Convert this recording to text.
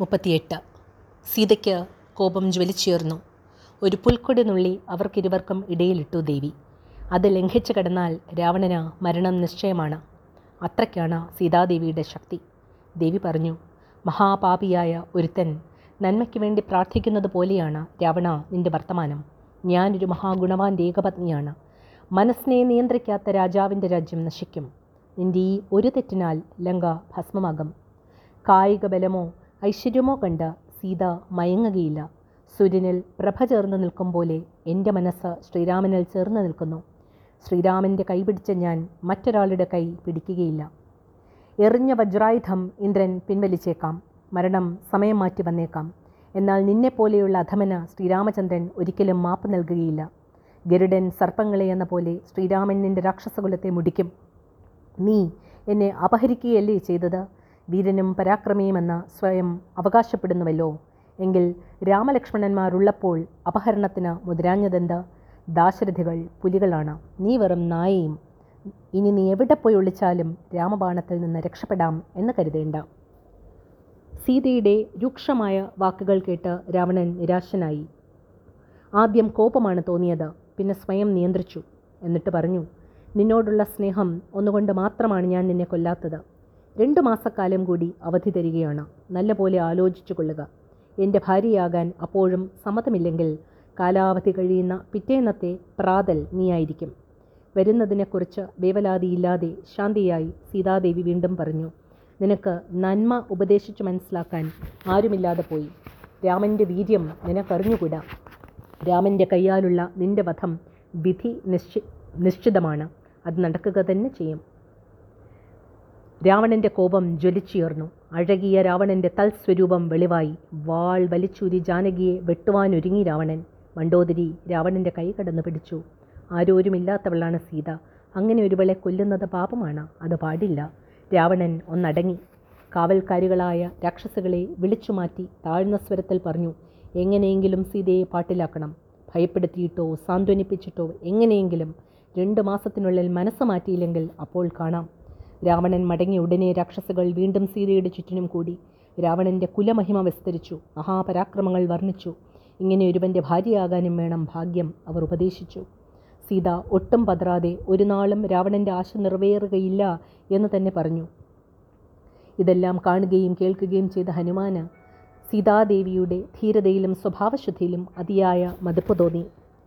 മുപ്പത്തിയെട്ട്. സീതയ്ക്ക് കോപം ജ്വലിച്ചുയർന്നു ഒരു പുൽക്കൊടി നുള്ളി അവർക്കിരുവർക്കും ഇടയിലിട്ടു ദേവി. അത് ലംഘിച്ചു കടന്നാൽ രാവണന് മരണം നിശ്ചയമാണ്. അത്രയ്ക്കാണ് സീതാദേവിയുടെ ശക്തി. ദേവി പറഞ്ഞു മഹാപാപിയായ ഒരുത്തൻ നന്മയ്ക്ക് വേണ്ടി പ്രാർത്ഥിക്കുന്നത് പോലെയാണ് രാവണ നിന്റെ വർത്തമാനം. ഞാനൊരു മഹാഗുണവാന്റെ ഏകപത്നിയാണ് മനസ്സിനെ നിയന്ത്രിക്കാത്ത രാജാവിന്റെ രാജ്യം നശിക്കും. നിന്റെ ഈ ഒരു തെറ്റിനാൽ ലങ്ക ഭസ്മമാകും. കായിക ബലമോ ഐശ്വര്യമോ കണ്ട് സീത മയങ്ങുകയില്ല. സൂര്യനിൽ പ്രഭ ചേർന്ന് നിൽക്കും പോലെ എന്റെ മനസ്സ് ശ്രീരാമനിൽ ചേർന്ന് നിൽക്കുന്നു. ശ്രീരാമന്റെ കൈ പിടിച്ച ഞാൻ മറ്റൊരാളുടെ കൈ പിടിക്കുകയില്ല. എറിഞ്ഞ വജ്രായുധം ഇന്ദ്രൻ പിൻവലിച്ചേക്കാം. മരണം സമയം മാറ്റി വന്നേക്കാം. എന്നാൽ നിന്നെപ്പോലെയുള്ള അധമന ശ്രീരാമചന്ദ്രൻ ഒരിക്കലും മാപ്പ് നൽകുകയില്ല. ഗരുഡൻ സർപ്പങ്ങളെ എന്ന പോലെ ശ്രീരാമൻ നിന്റെ രാക്ഷസകുലത്തെ മുടിക്കും. നീ എന്നെ അപഹരിക്കുകയല്ലേ ചെയ്തത്? വീരനും പരാക്രമിയുമെന്ന് സ്വയം അവകാശപ്പെടുന്നുവല്ലോ. എങ്കിൽ രാമലക്ഷ്മണന്മാരുള്ളപ്പോൾ അപഹരണത്തിന് മുതിരാഞ്ഞതെന്ത് ദാശരഥികൾ പുലികളാണ്. നീ വെറും നായയും. ഇനി നീ എവിടെ പോയി ഒളിച്ചാലും രാമബാണത്തിൽ നിന്ന് രക്ഷപ്പെടാം എന്ന് കരുതേണ്ട. സീതയുടെ രൂക്ഷമായ വാക്കുകൾ കേട്ട് രാവണൻ നിരാശനായി. ആദ്യം കോപമാണ് തോന്നിയത് പിന്നെ സ്വയം നിയന്ത്രിച്ചു. എന്നിട്ട് പറഞ്ഞു നിന്നോടുള്ള സ്നേഹം ഒന്നുകൊണ്ട് മാത്രമാണ് ഞാൻ നിന്നെ കൊല്ലാത്തത്. രണ്ടു മാസക്കാലം കൂടി അവധി തരികയാണ്. നല്ലപോലെ ആലോചിച്ചു കൊള്ളുക. എന്റെ ഭാര്യയാകാൻ അപ്പോഴും സമ്മതമില്ലെങ്കിൽ കാലാവധി കഴിയുന്ന പിറ്റേന്നത്തെ പ്രാതൽ നീയായിരിക്കും വരുന്നതിനെക്കുറിച്ച് വേവലാതിയില്ലാതെ ശാന്തിയായി സീതാദേവി വീണ്ടും പറഞ്ഞു നിനക്ക് നന്മ ഉപദേശിച്ചു മനസ്സിലാക്കാൻ ആരുമില്ലാതെ പോയി. രാമന്റെ വീര്യം നിനക്കറിഞ്ഞുകൂടാ. രാമന്റെ കയ്യാലുള്ള നിന്റെ വധം വിധി നിശ്ചി നിശ്ചിതമാണ്. അത് നടക്കുക തന്നെ ചെയ്യും. രാവണന്റെ കോപം ജ്വലിച്ചുയർന്നു. അഴകിയ രാവണന്റെ തൽസ്വരൂപം വെളിവായി. വാൾ വലിച്ചൂരി ജാനകിയെ വെട്ടുവാനൊരുങ്ങി രാവണൻ. മണ്ടോദരി രാവണന്റെ കൈ കടന്നു പിടിച്ചു. ആരോരുമില്ലാത്തവളാണ് സീത. അങ്ങനെ ഒരുവളെ കൊല്ലുന്നത് പാപമാണ്. അത് പാടില്ല. രാവണൻ ഒന്നടങ്ങി. കാവൽക്കാരികളായ രാക്ഷസുകളെ വിളിച്ചുമാറ്റി താഴ്ന്ന സ്വരത്തിൽ പറഞ്ഞു എങ്ങനെയെങ്കിലും സീതയെ പാട്ടിലാക്കണം. ഭയപ്പെടുത്തിയിട്ടോ സാന്ത്വനിപ്പിച്ചിട്ടോ എങ്ങനെയെങ്കിലും രണ്ട് മാസത്തിനുള്ളിൽ മനസ്സ് മാറ്റിയില്ലെങ്കിൽ അപ്പോൾ കാണാം. രാവണൻ മടങ്ങി ഉടനെ രാക്ഷസുകൾ വീണ്ടും സീതയുടെ ചുറ്റിനും കൂടി. രാവണന്റെ കുലമഹിമ വിസ്തരിച്ചു. മഹാപരാക്രമങ്ങൾ വർണിച്ചു. ഇങ്ങനെ ഒരുവന്റെ ഭാര്യയാകാനും വേണം ഭാഗ്യം അവർ ഉപദേശിച്ചു. സീത ഒട്ടും പതറാതെ ഒരു നാളും രാവണന്റെ ആശ നിറവേറുകയില്ല എന്ന് തന്നെ പറഞ്ഞു. ഇതെല്ലാം കാണുകയും കേൾക്കുകയും ചെയ്ത ഹനുമാന് സീതാദേവിയുടെ ധീരതയിലും സ്വഭാവശുദ്ധിയിലും അതിയായ മതിപ്പ് തോന്നി.